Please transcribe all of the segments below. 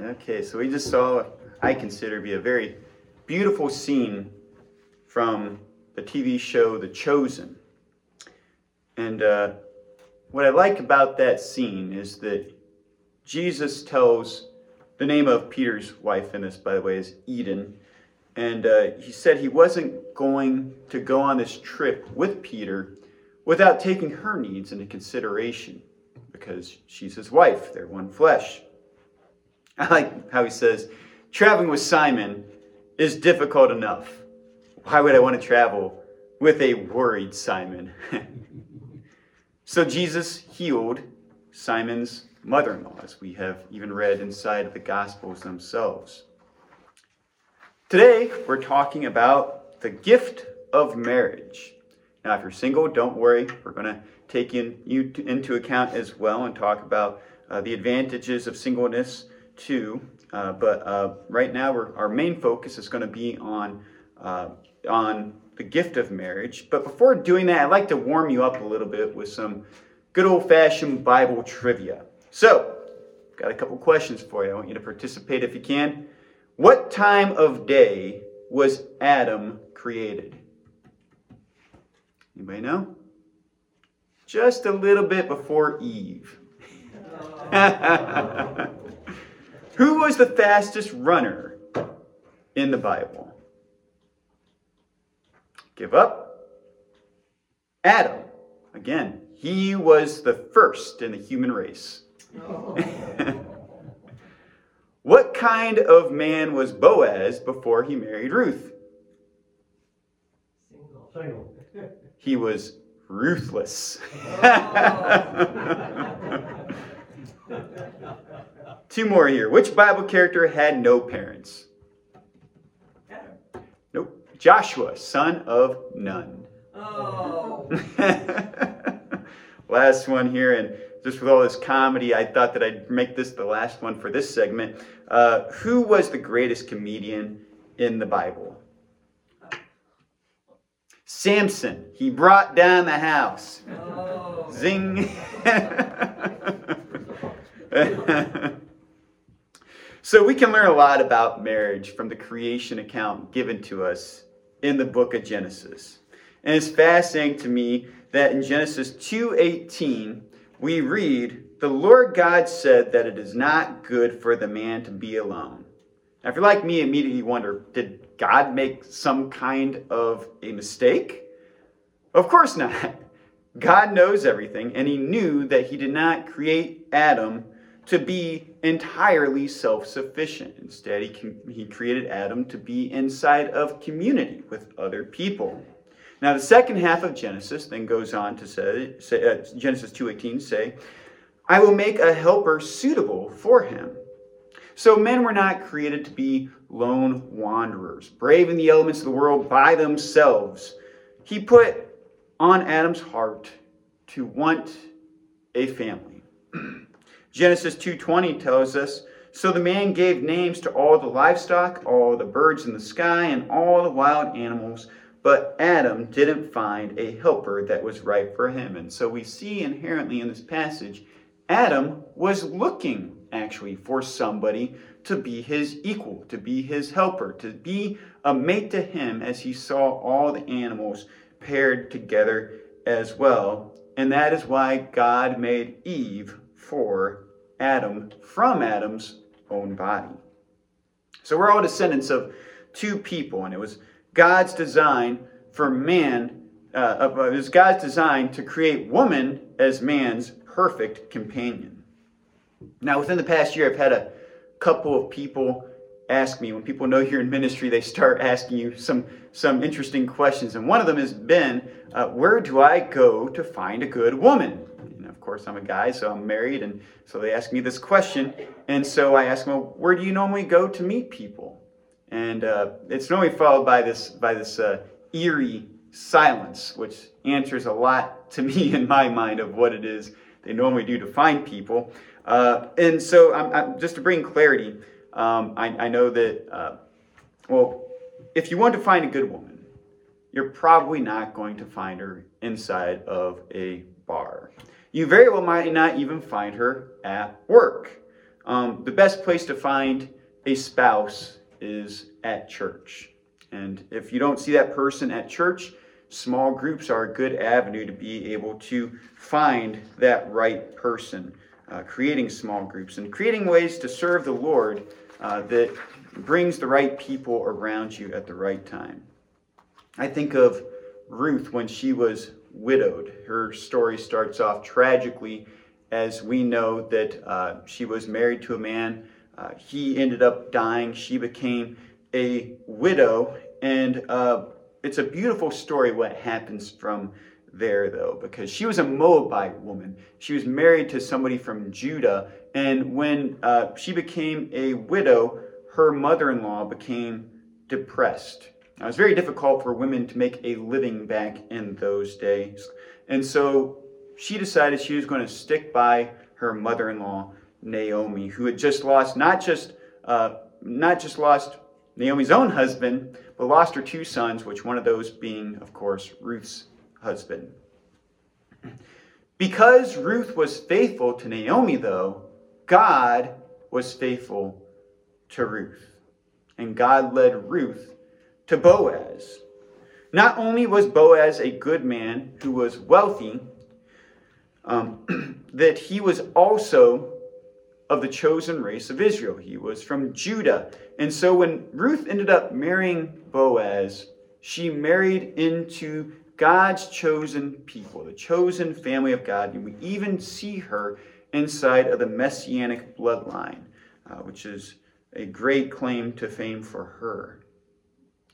Okay, so we just saw, I consider to be a very beautiful scene from the TV show The Chosen. And uh, what I like about that scene is that Jesus tells the name of Peter's wife in this, by the way, is Eden. And uh, he said he wasn't going to go on this trip with Peter without taking her needs into consideration because she's his wife. They're one flesh. I like how he says, traveling with Simon is difficult enough. Why would I want to travel with a worried Simon? so Jesus healed Simon's mother in law, as we have even read inside of the Gospels themselves. Today, we're talking about the gift of marriage. Now, if you're single, don't worry. We're going to take in, you into account as well and talk about uh, the advantages of singleness too. Uh, but uh, right now, our main focus is going to be on uh, on the gift of marriage. But before doing that, I'd like to warm you up a little bit with some good old-fashioned Bible trivia. So, got a couple questions for you. I want you to participate if you can. What time of day was Adam created? Anybody know? Just a little bit before Eve. Who was the fastest runner in the Bible? Give up? Adam. Again, he was the first in the human race. what kind of man was Boaz before he married Ruth? Single. He was ruthless. Oh. Two more here. Which Bible character had no parents? Nope. Joshua, son of Nun. Oh. last one here, and just with all this comedy, I thought that I'd make this the last one for this segment. Uh, who was the greatest comedian in the Bible? Samson. He brought down the house. Oh. Zing. so we can learn a lot about marriage from the creation account given to us in the book of Genesis. And it's fascinating to me that in Genesis 2:18 we read, "The Lord God said that it is not good for the man to be alone." Now, if you're like me, immediately wonder, did God make some kind of a mistake? Of course not. God knows everything, and he knew that he did not create Adam to be entirely self sufficient. Instead, he, he created Adam to be inside of community with other people. Now, the second half of Genesis then goes on to say, say uh, Genesis 2.18 say, I will make a helper suitable for him. So men were not created to be lone wanderers, braving the elements of the world by themselves. He put on Adam's heart to want a family. Genesis 2:20 tells us, "So the man gave names to all the livestock, all the birds in the sky, and all the wild animals, but Adam didn't find a helper that was right for him." And so we see inherently in this passage Adam was looking actually for somebody to be his equal, to be his helper, to be a mate to him as he saw all the animals paired together as well. And that is why God made Eve for Adam from Adam's own body. So we're all descendants of two people, and it was God's design for man, uh, it was God's design to create woman as man's perfect companion. Now, within the past year, I've had a couple of people ask me when people know you're in ministry they start asking you some some interesting questions and one of them has been uh, where do i go to find a good woman course i'm a guy so i'm married and so they ask me this question and so i ask them well, where do you normally go to meet people and uh, it's normally followed by this by this uh, eerie silence which answers a lot to me in my mind of what it is they normally do to find people uh, and so I'm, I'm, just to bring clarity um, I, I, know that, uh, well, if you want to find a good woman, you're probably not going to find her inside of a bar. You very well might not even find her at work. um, the best place to find a spouse is at church. And if you don't see that person at church, small groups are a good avenue to be able to find that right person. Uh, creating small groups and creating ways to serve the Lord uh, that brings the right people around you at the right time. I think of Ruth when she was widowed. Her story starts off tragically as we know that uh, she was married to a man. Uh, he ended up dying. She became a widow. And uh, it's a beautiful story what happens from there, though, because she was a Moabite woman. She was married to somebody from Judah. And when uh, she became a widow, her mother in law became depressed. It was very difficult for women to make a living back in those days. And so she decided she was going to stick by her mother-in-law Naomi, who had just lost not just uh, not just lost Naomi's own husband, but lost her two sons, which one of those being, of course, Ruth's husband. Because Ruth was faithful to Naomi, though, God was faithful to Ruth. And God led Ruth to Boaz. Not only was Boaz a good man who was wealthy, um, that he was also of the chosen race of Israel. He was from Judah. And so when Ruth ended up marrying Boaz, she married into God's chosen people, the chosen family of God. And we even see her inside of the messianic bloodline, uh, which is a great claim to fame for her.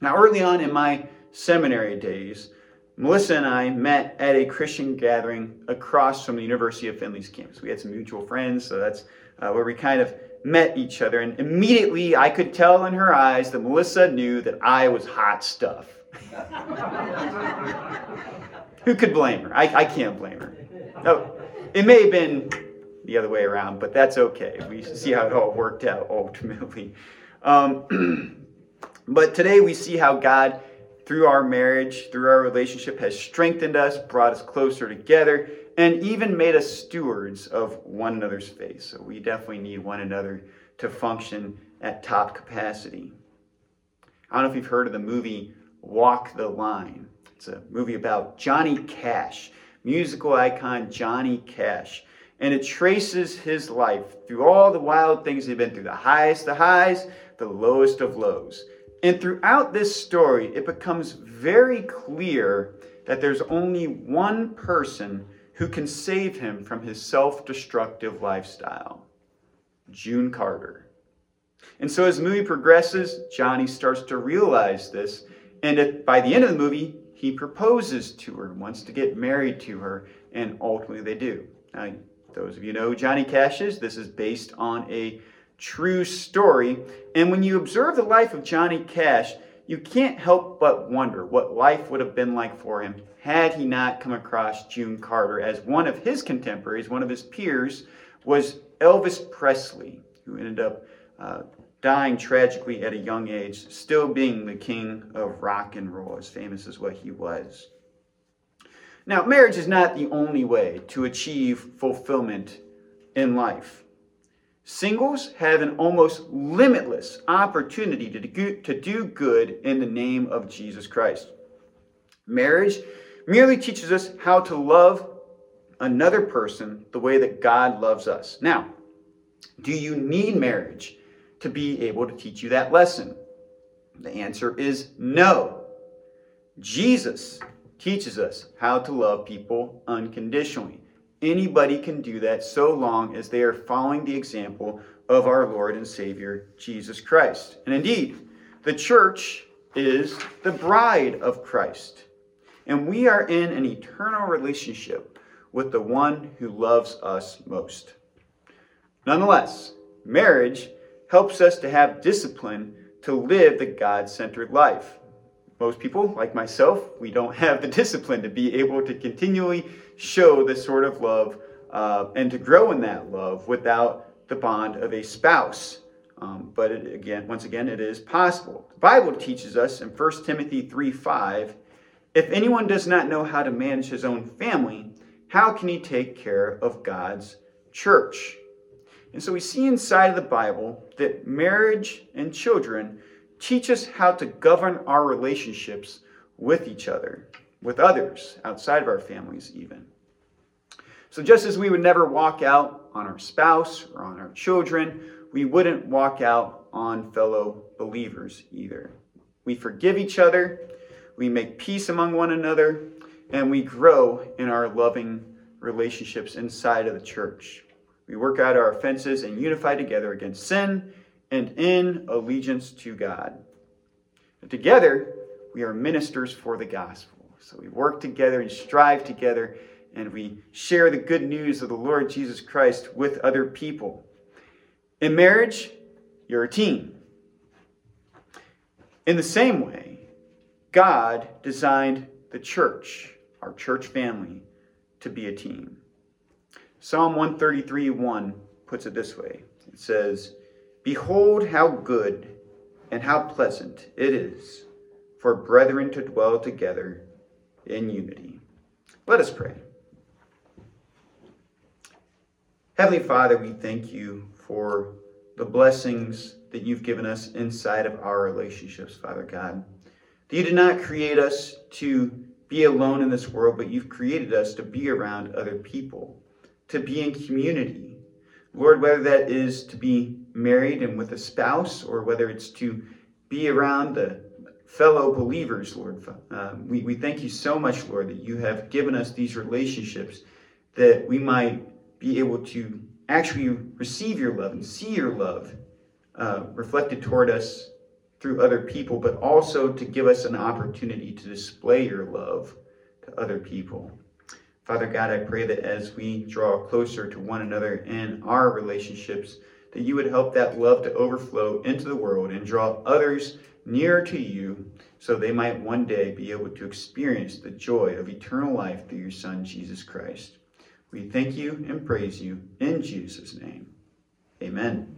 Now, early on in my seminary days, Melissa and I met at a Christian gathering across from the University of Findlay's campus. We had some mutual friends, so that's uh, where we kind of met each other. And immediately I could tell in her eyes that Melissa knew that I was hot stuff. Who could blame her? I, I can't blame her. No, it may have been the other way around, but that's okay. We see how it all worked out ultimately. Um, but today we see how God through our marriage, through our relationship, has strengthened us, brought us closer together, and even made us stewards of one another's faith. So we definitely need one another to function at top capacity. I don't know if you've heard of the movie Walk the Line. It's a movie about Johnny Cash, musical icon Johnny Cash. And it traces his life through all the wild things he's been through the highest of highs, the lowest of lows. And throughout this story, it becomes very clear that there's only one person who can save him from his self destructive lifestyle June Carter. And so as the movie progresses, Johnny starts to realize this. And by the end of the movie, he proposes to her, wants to get married to her, and ultimately they do. Now, those of you know Johnny Cash is, this is based on a true story. And when you observe the life of Johnny Cash, you can't help but wonder what life would have been like for him had he not come across June Carter, as one of his contemporaries, one of his peers, was Elvis Presley, who ended up uh, dying tragically at a young age, still being the king of rock and roll, as famous as what he was. Now, marriage is not the only way to achieve fulfillment in life. Singles have an almost limitless opportunity to do, to do good in the name of Jesus Christ. Marriage merely teaches us how to love another person the way that God loves us. Now, do you need marriage to be able to teach you that lesson? The answer is no. Jesus teaches us how to love people unconditionally. Anybody can do that so long as they are following the example of our Lord and Savior, Jesus Christ. And indeed, the church is the bride of Christ. And we are in an eternal relationship with the one who loves us most. Nonetheless, marriage helps us to have discipline to live the God centered life. Most people, like myself, we don't have the discipline to be able to continually show this sort of love uh, and to grow in that love without the bond of a spouse. Um, but it, again, once again, it is possible. The Bible teaches us in 1 Timothy 3 5 if anyone does not know how to manage his own family, how can he take care of God's church? And so we see inside of the Bible that marriage and children teach us how to govern our relationships with each other, with others outside of our families, even. So, just as we would never walk out on our spouse or on our children, we wouldn't walk out on fellow believers either. We forgive each other, we make peace among one another, and we grow in our loving relationships inside of the church. We work out our offenses and unify together against sin and in allegiance to God. And together, we are ministers for the gospel. So we work together and strive together, and we share the good news of the Lord Jesus Christ with other people. In marriage, you're a team. In the same way, God designed the church, our church family, to be a team. Psalm 133 1 puts it this way it says, Behold, how good and how pleasant it is for brethren to dwell together in unity. Let us pray. Heavenly Father, we thank you for the blessings that you've given us inside of our relationships, Father God. You did not create us to be alone in this world, but you've created us to be around other people, to be in community. Lord, whether that is to be married and with a spouse, or whether it's to be around the fellow believers, Lord, um, we, we thank you so much, Lord, that you have given us these relationships that we might be able to actually receive your love and see your love uh, reflected toward us through other people, but also to give us an opportunity to display your love to other people. Father God, I pray that as we draw closer to one another in our relationships, that you would help that love to overflow into the world and draw others nearer to you so they might one day be able to experience the joy of eternal life through your Son, Jesus Christ. We thank you and praise you in Jesus' name. Amen.